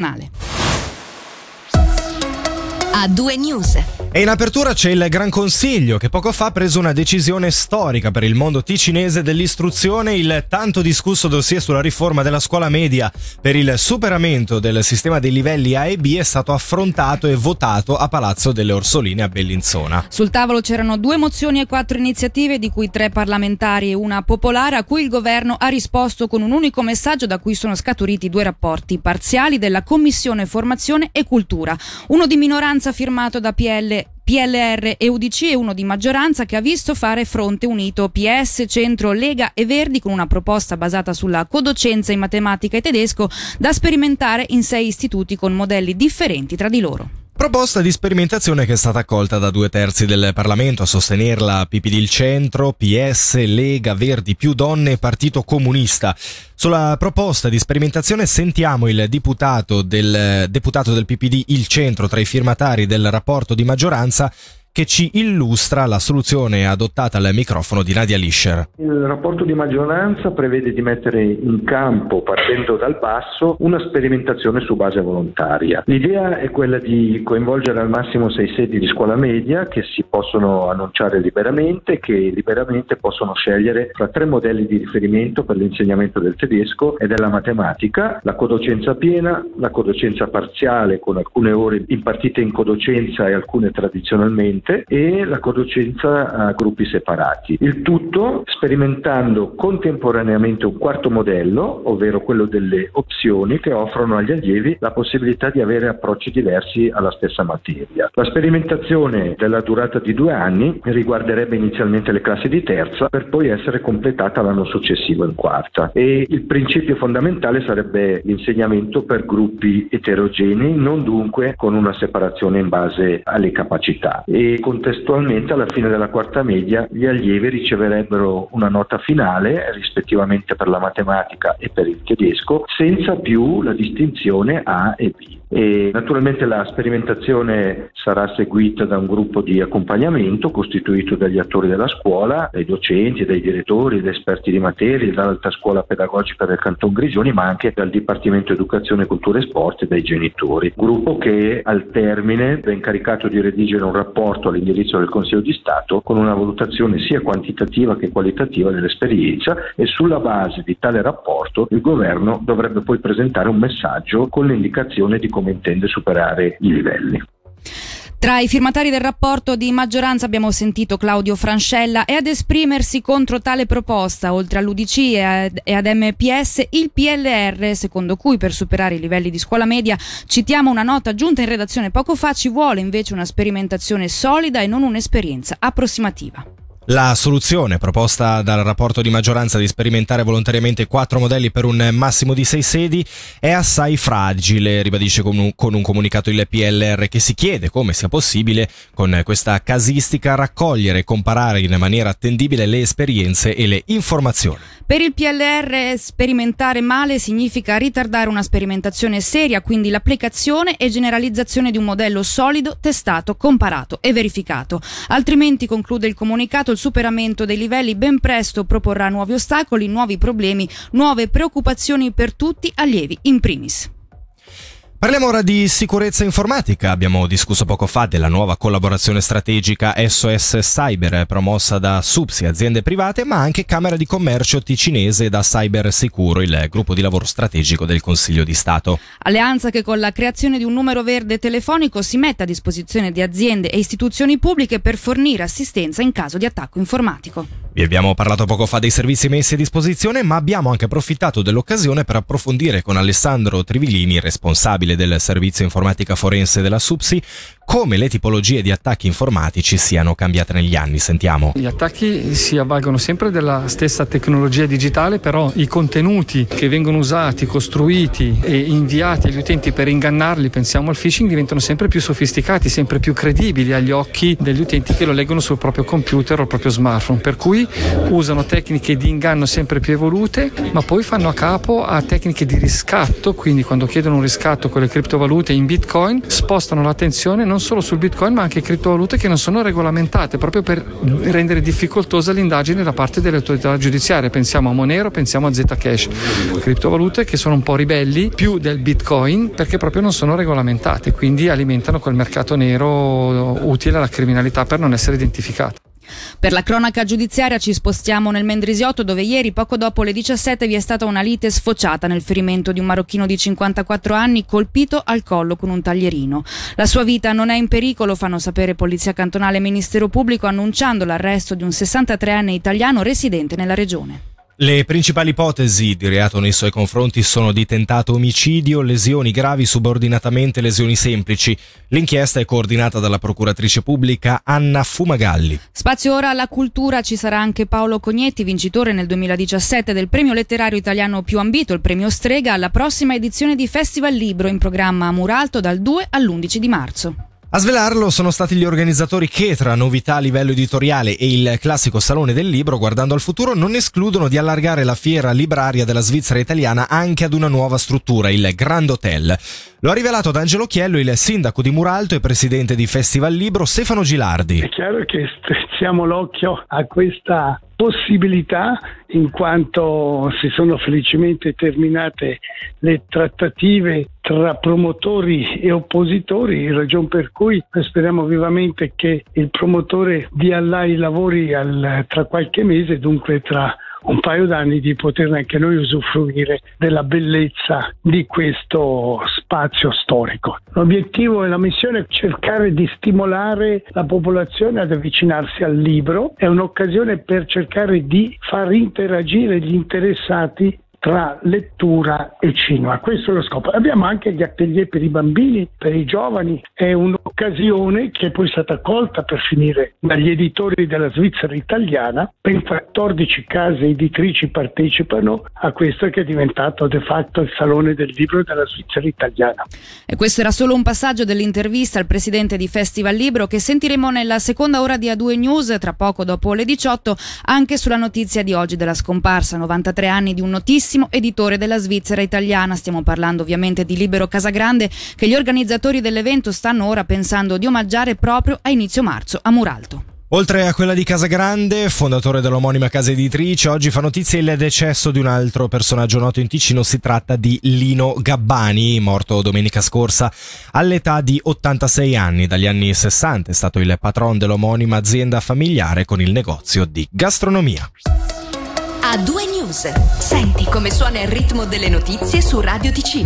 male. A due news. E in apertura c'è il Gran Consiglio che poco fa ha preso una decisione storica per il mondo ticinese dell'istruzione, il tanto discusso dossier sulla riforma della scuola media per il superamento del sistema dei livelli A e B è stato affrontato e votato a Palazzo delle Orsoline a Bellinzona. Sul tavolo c'erano due mozioni e quattro iniziative, di cui tre parlamentari e una popolare, a cui il governo ha risposto con un unico messaggio da cui sono scaturiti due rapporti parziali della Commissione Formazione e Cultura, uno di minoranza firmato da PL PLR e UDC e uno di maggioranza che ha visto fare fronte unito PS, Centro, Lega e Verdi con una proposta basata sulla codocenza in matematica e tedesco da sperimentare in sei istituti con modelli differenti tra di loro. Proposta di sperimentazione che è stata accolta da due terzi del Parlamento a sostenerla PPD il Centro, PS, Lega, Verdi, più donne e Partito Comunista. Sulla proposta di sperimentazione sentiamo il deputato del, deputato del PPD il Centro tra i firmatari del rapporto di maggioranza che ci illustra la soluzione adottata al microfono di Nadia Lischer. Il rapporto di maggioranza prevede di mettere in campo, partendo dal basso, una sperimentazione su base volontaria. L'idea è quella di coinvolgere al massimo sei sedi di scuola media che si possono annunciare liberamente che liberamente possono scegliere tra tre modelli di riferimento per l'insegnamento del tedesco e della matematica, la codocenza piena, la codocenza parziale con alcune ore impartite in codocenza e alcune tradizionalmente docente e la codocenza a gruppi separati. Il tutto sperimentando contemporaneamente un quarto modello, ovvero quello delle opzioni che offrono agli allievi la possibilità di avere approcci diversi alla stessa materia. La sperimentazione della durata di due anni riguarderebbe inizialmente le classi di terza per poi essere completata l'anno successivo in quarta e il principio fondamentale sarebbe l'insegnamento per gruppi eterogenei, non dunque con una separazione in base alle capacità. E contestualmente alla fine della quarta media gli allievi riceverebbero una nota finale rispettivamente per la matematica e per il tedesco senza più la distinzione A e B. E naturalmente la sperimentazione sarà seguita da un gruppo di accompagnamento costituito dagli attori della scuola, dai docenti, dai direttori, dagli esperti di materie, dall'alta scuola pedagogica del Canton Grigioni, ma anche dal Dipartimento Educazione, Cultura e Sport e dai genitori. Gruppo che al termine è incaricato di redigere un rapporto all'indirizzo del Consiglio di Stato con una valutazione sia quantitativa che qualitativa dell'esperienza e sulla base di tale rapporto il governo dovrebbe poi presentare un messaggio con l'indicazione di come come intende superare i livelli. Tra i firmatari del rapporto di maggioranza abbiamo sentito Claudio Francella e ad esprimersi contro tale proposta, oltre all'UDC e ad MPS, il PLR, secondo cui per superare i livelli di scuola media, citiamo una nota giunta in redazione poco fa, ci vuole invece una sperimentazione solida e non un'esperienza approssimativa. La soluzione proposta dal rapporto di maggioranza di sperimentare volontariamente quattro modelli per un massimo di sei sedi è assai fragile, ribadisce con un, con un, comunicato il PLR che si chiede come sia possibile con questa casistica raccogliere e comparare in maniera attendibile le esperienze e le informazioni. Per il PLR sperimentare male significa ritardare una sperimentazione seria, quindi l'applicazione e generalizzazione di un modello solido, testato, comparato e verificato. Altrimenti, conclude il comunicato, il superamento dei livelli ben presto proporrà nuovi ostacoli, nuovi problemi, nuove preoccupazioni per tutti, allievi in primis. Parliamo ora di sicurezza informatica. Abbiamo discusso poco fa della nuova collaborazione strategica SOS Cyber promossa da SUPSI, aziende private, ma anche Camera di Commercio ticinese da Cyber Sicuro, il gruppo di lavoro strategico del Consiglio di Stato. Alleanza che con la creazione di un numero verde telefonico si mette a disposizione di aziende e istituzioni pubbliche per fornire assistenza in caso di attacco informatico. Vi abbiamo parlato poco fa dei servizi messi a disposizione, ma abbiamo anche approfittato dell'occasione per approfondire con Alessandro Trivilini, responsabile del servizio informatica forense della SUPSI, come le tipologie di attacchi informatici siano cambiate negli anni. Sentiamo. Gli attacchi si avvalgono sempre della stessa tecnologia digitale, però i contenuti che vengono usati, costruiti e inviati agli utenti per ingannarli, pensiamo al phishing, diventano sempre più sofisticati, sempre più credibili agli occhi degli utenti che lo leggono sul proprio computer o il proprio smartphone. Per cui usano tecniche di inganno sempre più evolute, ma poi fanno a capo a tecniche di riscatto, quindi quando chiedono un riscatto con le criptovalute in bitcoin, spostano l'attenzione non non solo sul bitcoin ma anche criptovalute che non sono regolamentate proprio per rendere difficoltosa l'indagine da parte delle autorità giudiziarie. Pensiamo a Monero, pensiamo a Zcash, criptovalute che sono un po' ribelli più del bitcoin perché proprio non sono regolamentate, quindi alimentano quel mercato nero utile alla criminalità per non essere identificate. Per la cronaca giudiziaria ci spostiamo nel Mendrisiotto dove ieri poco dopo le 17 vi è stata una lite sfociata nel ferimento di un marocchino di 54 anni colpito al collo con un taglierino. La sua vita non è in pericolo, fanno sapere Polizia Cantonale e Ministero Pubblico annunciando l'arresto di un 63enne italiano residente nella regione. Le principali ipotesi di reato nei suoi confronti sono di tentato omicidio, lesioni gravi subordinatamente lesioni semplici. L'inchiesta è coordinata dalla procuratrice pubblica Anna Fumagalli. Spazio ora alla cultura, ci sarà anche Paolo Cognetti, vincitore nel 2017 del premio letterario italiano più ambito, il premio Strega, alla prossima edizione di Festival Libro in programma a Muralto dal 2 all'11 di marzo. A svelarlo sono stati gli organizzatori che, tra novità a livello editoriale e il classico Salone del Libro, guardando al futuro, non escludono di allargare la fiera libraria della Svizzera italiana anche ad una nuova struttura, il Grand Hotel. Lo ha rivelato ad Angelo Chiello il sindaco di Muralto e presidente di Festival Libro Stefano Gilardi. È chiaro che strizziamo l'occhio a questa possibilità in quanto si sono felicemente terminate le trattative tra promotori e oppositori, ragion per cui speriamo vivamente che il promotore dia là i lavori al, tra qualche mese, dunque tra un paio d'anni di poter anche noi usufruire della bellezza di questo spazio storico. L'obiettivo e la missione è cercare di stimolare la popolazione ad avvicinarsi al libro, è un'occasione per cercare di far interagire gli interessati tra lettura e cinema. Questo è lo scopo. Abbiamo anche gli atelier per i bambini, per i giovani, è un'occasione che è poi stata colta per finire dagli editori della Svizzera italiana. Ben 14 case editrici partecipano a questo che è diventato de facto il Salone del Libro della Svizzera italiana. E questo era solo un passaggio dell'intervista al presidente di Festival Libro che sentiremo nella seconda ora di A2 News, tra poco dopo le 18, anche sulla notizia di oggi della scomparsa, 93 anni di un notissimo editore della Svizzera italiana. Stiamo parlando ovviamente di Libero Casagrande che gli organizzatori dell'evento stanno ora pensando di omaggiare proprio a inizio marzo a Muralto. Oltre a quella di Casagrande, fondatore dell'omonima casa editrice, oggi fa notizia il decesso di un altro personaggio noto in Ticino. Si tratta di Lino Gabbani, morto domenica scorsa all'età di 86 anni. Dagli anni 60 è stato il patron dell'omonima azienda familiare con il negozio di gastronomia. A due news. Senti come suona il ritmo delle notizie su Radio Ticino.